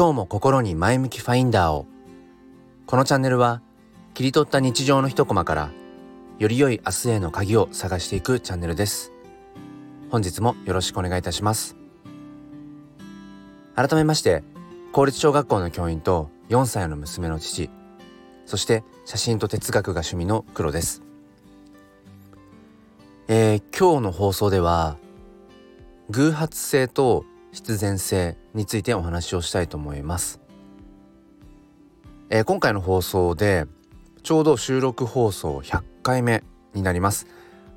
今日も心に前向きファインダーを。このチャンネルは切り取った日常の一コマからより良い明日への鍵を探していくチャンネルです。本日もよろしくお願いいたします。改めまして公立小学校の教員と4歳の娘の父そして写真と哲学が趣味の黒です。えー、今日の放送では偶発性と必然性についてお話をしたいと思います、えー、今回の放送でちょうど収録放送100回目になります。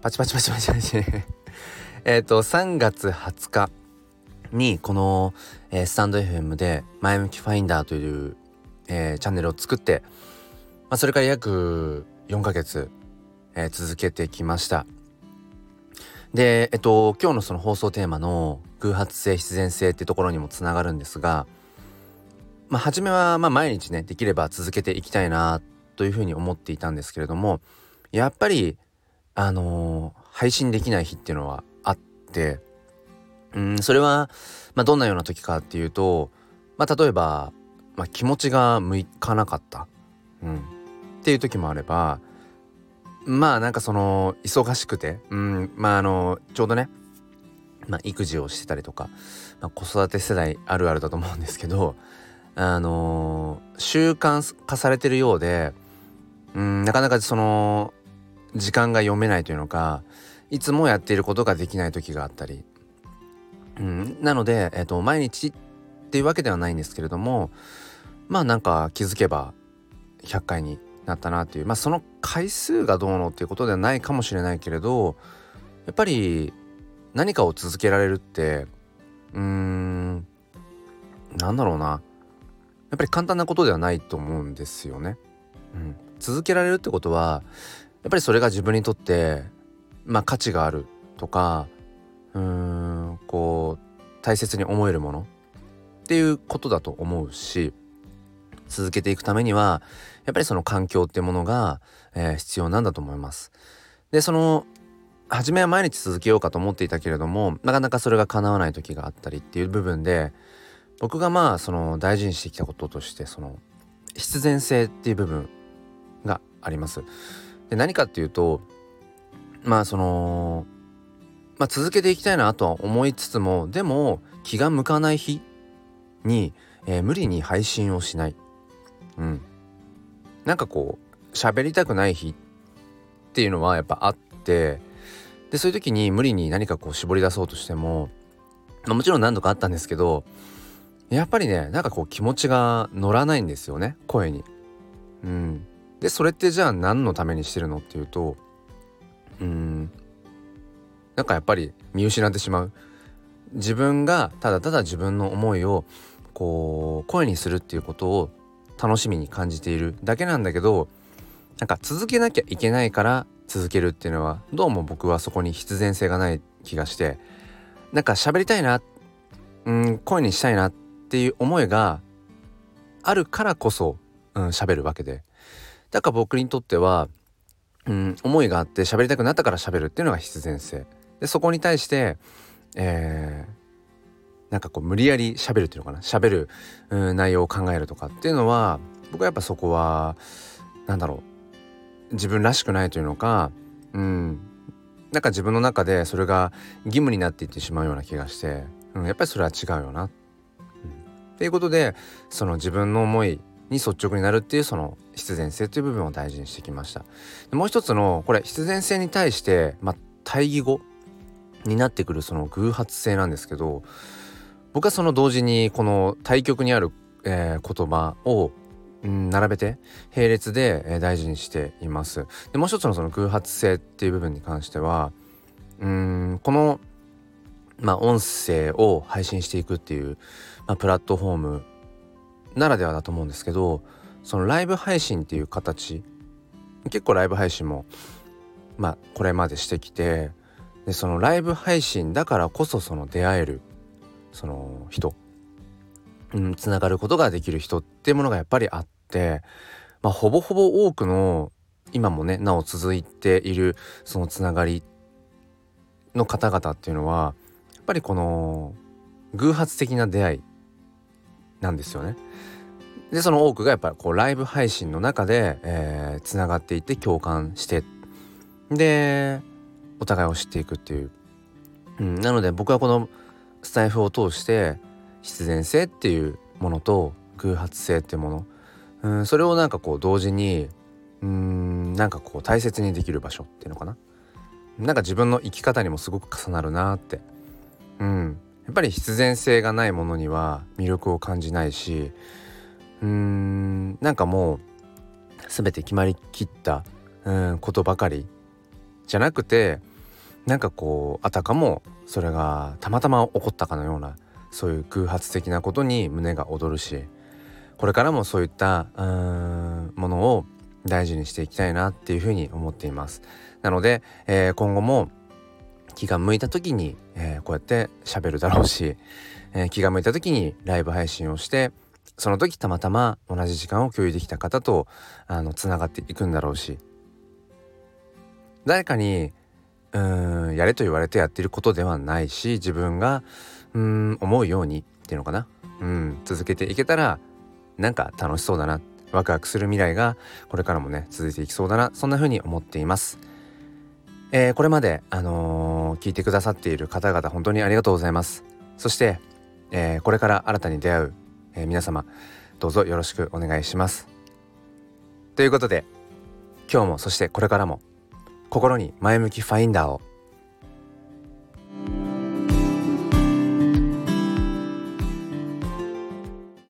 パチパチパチパチパチ。えっと3月20日にこの、えー、スタンド FM で前向きファインダーという、えー、チャンネルを作って、まあ、それから約4ヶ月、えー、続けてきました。でえっと今日のその放送テーマの偶発性必然性ってところにもつながるんですがまあ初めはま毎日ねできれば続けていきたいなというふうに思っていたんですけれどもやっぱりあのー、配信できない日っていうのはあってうんそれは、まあ、どんなような時かっていうと、まあ、例えば、ま、気持ちが向かなかった、うん、っていう時もあればまあなんかその忙しくてうんまああのちょうどね、まあ、育児をしてたりとか、まあ、子育て世代あるあるだと思うんですけどあの習慣化されてるようでうんなかなかその時間が読めないというのかいつもやっていることができない時があったり、うん、なので、えーと、毎日っていうわけではないんですけれどもまあなんか気づけば100回になったなっていう。まあその回数がどうのっていうことではないかもしれないけれどやっぱり何かを続けられるってうーんなんだろうな。やっぱり簡単なことではないと思うんですよね。うん、続けられるってことはやっぱりそれが自分にとってまあ価値があるとかうーんこう大切に思えるものっていうことだと思うし続けていくためにはやっぱりその環境っていうものが、えー、必要なんだと思います。でその初めは毎日続けようかと思っていたけれどもなかなかそれが叶わない時があったりっていう部分で僕がまあその大事にしてきたこととしてその必然性っていう部分があります。で何かっていうとまあそのまあ続けていきたいなとは思いつつもでも気が向かない日に、えー、無理に配信をしない。うん。なんかこう喋りたくない日っていうのはやっぱあってでそういう時に無理に何かこう絞り出そうとしても、ま、もちろん何度かあったんですけどやっぱりねなんかこう気持ちが乗らないんですよね声に。うん、でそれってじゃあ何のためにしてるのっていうとうんなんかやっぱり見失ってしまう自分がただただ自分の思いをこう声にするっていうことを楽しみに感じているだけなんだけどなんか続けなきゃいけないから続けるっていうのはどうも僕はそこに必然性がない気がしてなんか喋りたいなうん声にしたいなっていう思いがあるからこそうん喋るわけで。だから僕にとってはうん思いがあって喋りたくなったから喋るっていうのが必然性。でそこに対してえーなんかこう無理やり喋るっていうのかな？喋る、内容を考えるとかっていうのは僕はやっぱそこは何だろう自分らしくないというのかうんなんか自分の中でそれが義務になっていってしまうような気がして、うん、やっぱりそれは違うよな。うん、っていうことでその自分の思いに率直になるっていうその必然性という部分を大事にしてきました。もう一つのこれ必然性に対して、まあ、対義語になってくるその偶発性なんですけど僕はその同時にこの対極にある、えー、言葉を、並べて並列で、大事にしています。でもう一つのその偶発性っていう部分に関してはうんこの、まあ、音声を配信していくっていう、まあ、プラットフォームならではだと思うんですけどそのライブ配信っていう形結構ライブ配信もまあこれまでしてきてでそのライブ配信だからこそその出会えるその人うんつながることができる人っていうものがやっぱりあって、まあ、ほぼほぼ多くの今もねなお続いているそのつながりの方々っていうのはやっぱりこの偶発的な出会いなんですよね。でその多くがやっぱりこうライブ配信の中でえー、つながっていって共感してでお互いを知っていくっていう、うん、なので僕はこのスタイフを通して必然性っていうものと偶発性っていうもの、うん、それをなんかこう同時にうんなんかこう大切にできる場所っていうのかな。なんか自分の生き方にもすごく重なるなって。うん。やっぱり必然性がないものには魅力を感じないしうんなんかもう全て決まりきったうんことばかりじゃなくてなんかこうあたかもそれがたまたま起こったかのようなそういう偶発的なことに胸が躍るしこれからもそういったうんものを大事にしていきたいなっていうふうに思っています。なので、えー、今後も気が向いた時に、えー、こうやって喋るだろうし、えー、気が向いた時にライブ配信をしてその時たまたま同じ時間を共有できた方とあのつながっていくんだろうし誰かにうんやれと言われてやってることではないし自分がうん思うようにっていうのかなうん続けていけたらなんか楽しそうだなワクワクする未来がこれからもね続いていきそうだなそんな風に思っています。えー、これまで、あのー、聞いてくださっている方々本当にありがとうございます。そして、えー、これから新たに出会う、え皆様どうぞよろしくお願いします。ということで今日もそしてこれからも心に前向きファインダーを。